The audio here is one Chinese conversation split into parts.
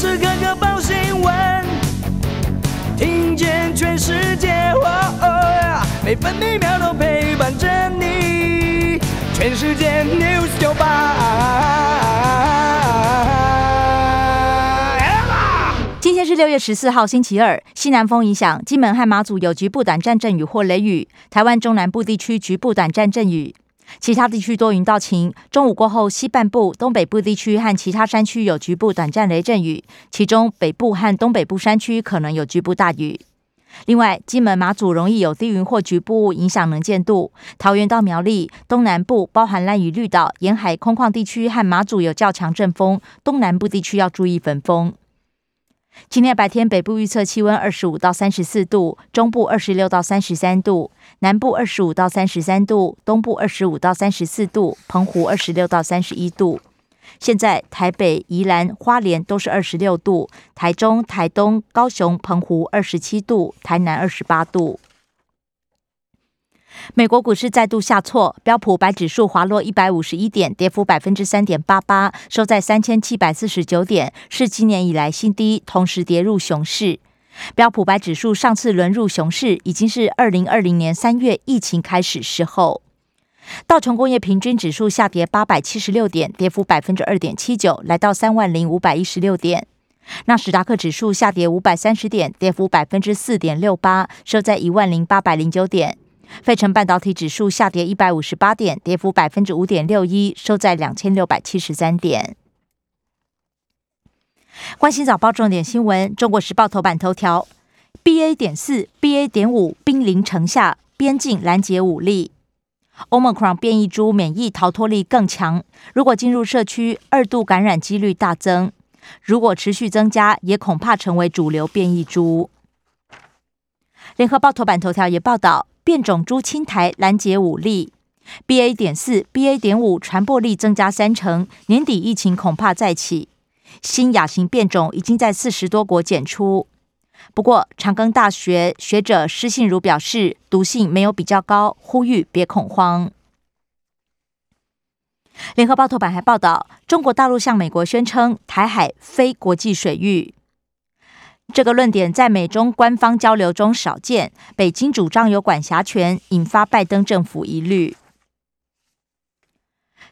时刻刻报新闻，听见全世界，每分每秒都陪伴着你。全世界 news 九八。今天是六月十四号，星期二。西南风影响，金门和马祖有局部短暂阵雨或雷雨，台湾中南部地区局部短暂阵雨。其他地区多云到晴，中午过后，西半部、东北部地区和其他山区有局部短暂雷阵雨，其中北部和东北部山区可能有局部大雨。另外，金门、马祖容易有低云或局部影响能见度；桃园到苗栗、东南部包含兰屿绿岛沿海空旷地区和马祖有较强阵风，东南部地区要注意焚风。今天白天，北部预测气温二十五到三十四度，中部二十六到三十三度，南部二十五到三十三度，东部二十五到三十四度，澎湖二十六到三十一度。现在台北、宜兰花莲都是二十六度，台中、台东、高雄、澎湖二十七度，台南二十八度。美国股市再度下挫，标普白指数滑落一百五十一点，跌幅百分之三点八八，收在三千七百四十九点，是今年以来新低，同时跌入熊市。标普白指数上次沦入熊市，已经是二零二零年三月疫情开始时候。道琼工业平均指数下跌八百七十六点，跌幅百分之二点七九，来到三万零五百一十六点。纳斯达克指数下跌五百三十点，跌幅百分之四点六八，收在一万零八百零九点。费城半导体指数下跌一百五十八点，跌幅百分之五点六一，收在两千六百七十三点。关心早报重点新闻，《中国时报》头版头条：BA. 点四、BA. 点五兵临城下，边境拦截武力。Omicron 变异株免疫逃脱力更强，如果进入社区，二度感染几率大增。如果持续增加，也恐怕成为主流变异株。联合报头版头条也报道。变种株青苔拦截武力，BA. 点四、BA. 点五传播力增加三成，年底疫情恐怕再起。新亚型变种已经在四十多国检出，不过长庚大学学者施信如表示，毒性没有比较高，呼吁别恐慌。联合报头版还报道，中国大陆向美国宣称台海非国际水域。这个论点在美中官方交流中少见。北京主张有管辖权，引发拜登政府疑虑。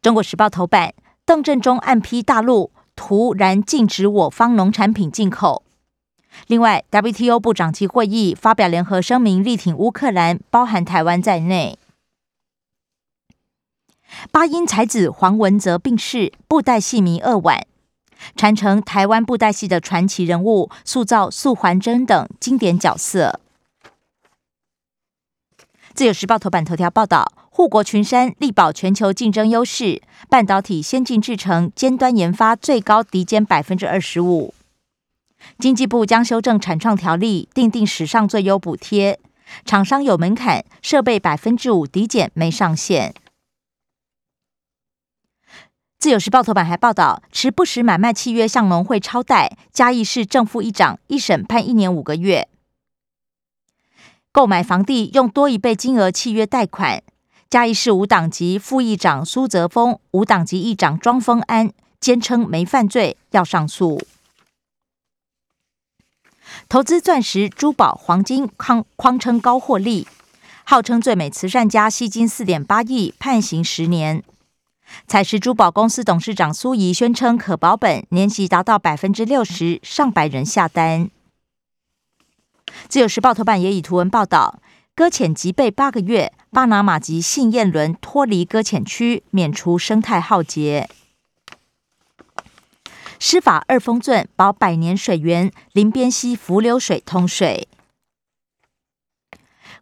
中国时报头版：邓振中暗批大陆突然禁止我方农产品进口。另外，WTO 部长级会议发表联合声明，力挺乌克兰，包含台湾在内。八音才子黄文泽病逝，布袋戏迷扼腕。传承台湾布袋戏的传奇人物，塑造素还真等经典角色。自由时报头版头条报道：护国群山，力保全球竞争优势。半导体先进制程尖端研发最高低减百分之二十五。经济部将修正产创条例，订定史上最优补贴，厂商有门槛，设备百分之五抵减没上限。自由时报头版还报道，持不实买卖契约向农会超贷，嘉义市正副议长一审判一年五个月。购买房地用多一倍金额契约贷款，嘉义市无党籍副议长苏泽峰、无党籍议长庄丰安坚称没犯罪，要上诉。投资钻石、珠宝、黄金，框框称高获利，号称最美慈善家吸金四点八亿，判刑十年。彩石珠宝公司董事长苏怡宣称可保本，年息达到百分之六十，上百人下单。自由时报头版也以图文报道：搁浅即被八个月，巴拿马籍信燕轮脱离搁浅区，免除生态浩劫。施法二峰圳保百年水源，林边溪浮流水通水。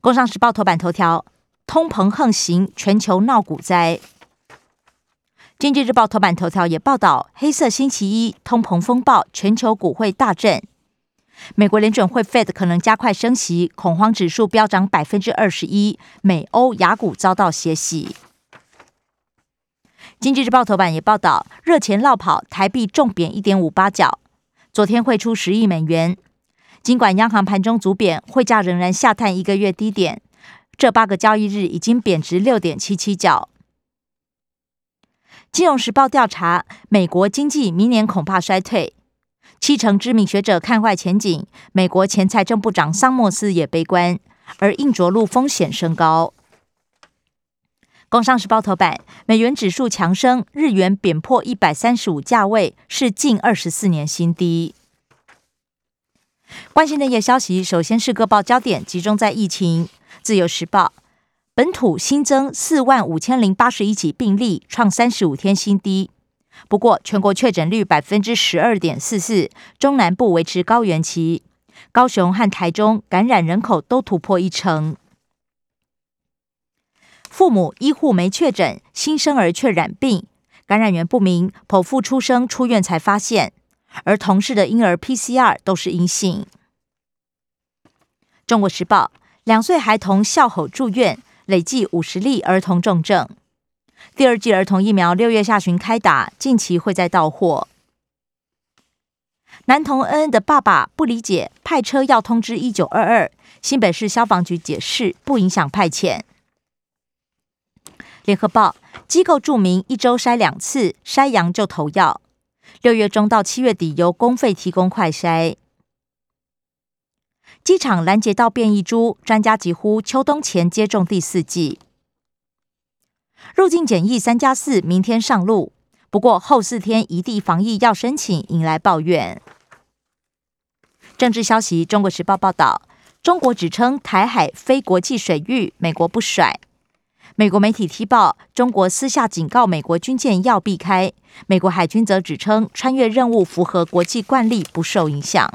工商时报头版头条：通膨横行，全球闹股灾。经济日报头版头条也报道，黑色星期一，通膨风暴，全球股会大震。美国联准会 Fed 可能加快升息，恐慌指数飙涨百分之二十一，美欧雅股遭到血洗。经济日报头版也报道，热钱绕跑，台币重贬一点五八角，昨天汇出十亿美元。尽管央行盘中足贬，汇价仍然下探一个月低点，这八个交易日已经贬值六点七七角。金融时报调查，美国经济明年恐怕衰退。七成知名学者看坏前景，美国前财政部长桑莫斯也悲观，而硬着陆风险升高。工商时报头版，美元指数强升，日元贬破一百三十五价位，是近二十四年新低。关心的夜消息，首先是各报焦点集中在疫情。自由时报，本土新增四万五千零八十一起病例，创三十五天新低。不过，全国确诊率百分之十二点四四，中南部维持高原期，高雄和台中感染人口都突破一成。父母医护没确诊，新生儿却染病，感染源不明，剖腹出生出院才发现，而同事的婴儿 PCR 都是阴性。中国时报，两岁孩童笑吼住院，累计五十例儿童重症。第二季儿童疫苗六月下旬开打，近期会再到货。男童恩恩的爸爸不理解，派车要通知一九二二，新北市消防局解释不影响派遣。联合报机构注明一周筛两次，筛阳就投药。六月中到七月底由公费提供快筛。机场拦截到变异株，专家疾呼秋冬前接种第四剂。入境检疫三加四明天上路，不过后四天一地防疫要申请，引来抱怨。政治消息，《中国时报》报道，中国指称台海非国际水域，美国不甩。美国媒体踢爆，中国私下警告美国军舰要避开。美国海军则指称，穿越任务符合国际惯例，不受影响。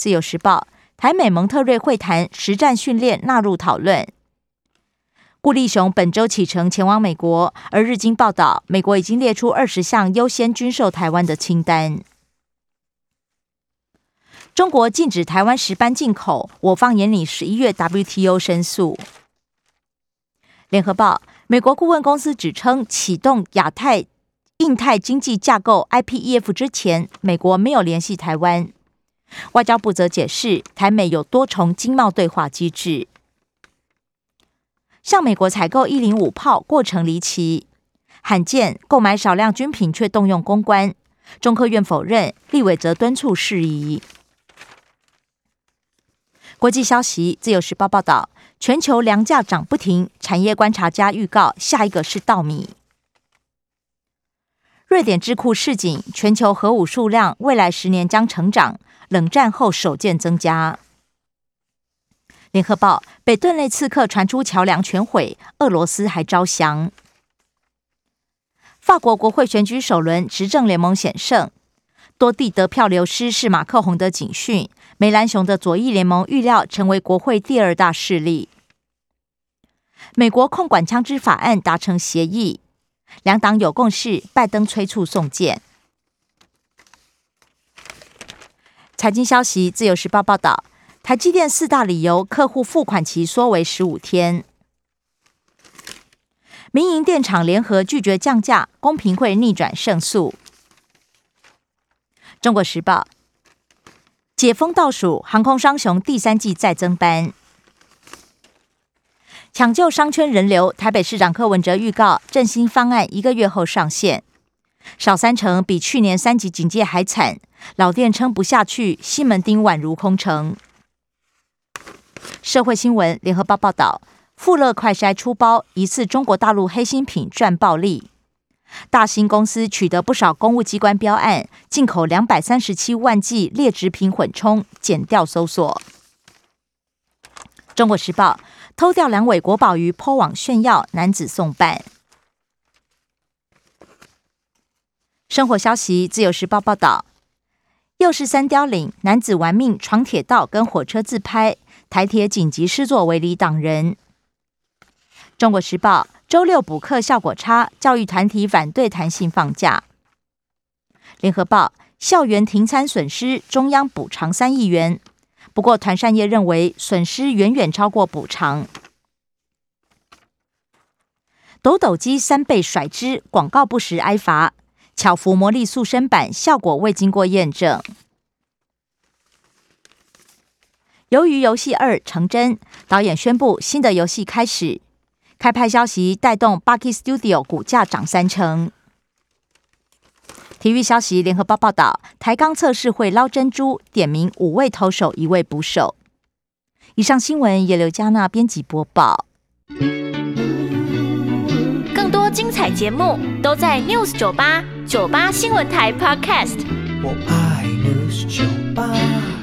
自由时报，台美蒙特瑞会谈实战训练纳入讨论。顾立雄本周启程前往美国，而日经报道，美国已经列出二十项优先军售台湾的清单。中国禁止台湾石斑进口，我方眼里十一月 WTO 申诉。联合报，美国顾问公司指称，启动亚太、印太经济架构 （IPEF） 之前，美国没有联系台湾。外交部则解释，台美有多重经贸对话机制。向美国采购一零五炮过程离奇，罕见购买少量军品却动用公关。中科院否认，立委则敦促事宜。国际消息，《自由时报》报道。全球粮价涨不停，产业观察家预告下一个是稻米。瑞典智库示警，全球核武数量未来十年将成长，冷战后首见增加。联合报，北顿内刺客传出桥梁全毁，俄罗斯还招降。法国国会选举首轮，执政联盟险胜，多地得票流失是马克宏的警讯。梅兰雄的左翼联盟预料成为国会第二大势力。美国控管枪支法案达成协议，两党有共识，拜登催促送件。财经消息，《自由时报》报道，台积电四大理由，客户付款期缩为十五天。民营电厂联合拒绝降价，公平会逆转胜诉。《中国时报》。解封倒数，航空商雄第三季再增班，抢救商圈人流。台北市长柯文哲预告振兴方案一个月后上线，少三成比去年三级警戒还惨，老店撑不下去，西门町宛如空城。社会新闻，联合报报道，富乐快筛出包，疑似中国大陆黑心品赚暴利。大兴公司取得不少公务机关标案，进口两百三十七万剂劣质品混充，减掉搜索。中国时报偷掉两尾国宝鱼，抛网炫耀，男子送办。生活消息，自由时报报道，又是三凋岭男子玩命闯铁道，跟火车自拍，台铁紧急施作围篱挡人。中国时报。周六补课效果差，教育团体反对弹性放假。联合报校园停餐损失，中央补偿三亿元，不过团扇业认为损失远远超过补偿。抖抖机三倍甩脂，广告不实挨罚。巧福魔力塑身板效果未经过验证。由于游戏二成真，导演宣布新的游戏开始。开拍消息带动 Bucky Studio 股价涨三成。体育消息，联合报报道，台钢测试会捞珍珠，点名五位投手，一位捕手。以上新闻由刘嘉娜编辑播报。更多精彩节目都在 News 九八。酒吧新闻台 Podcast 我爱的是酒吧。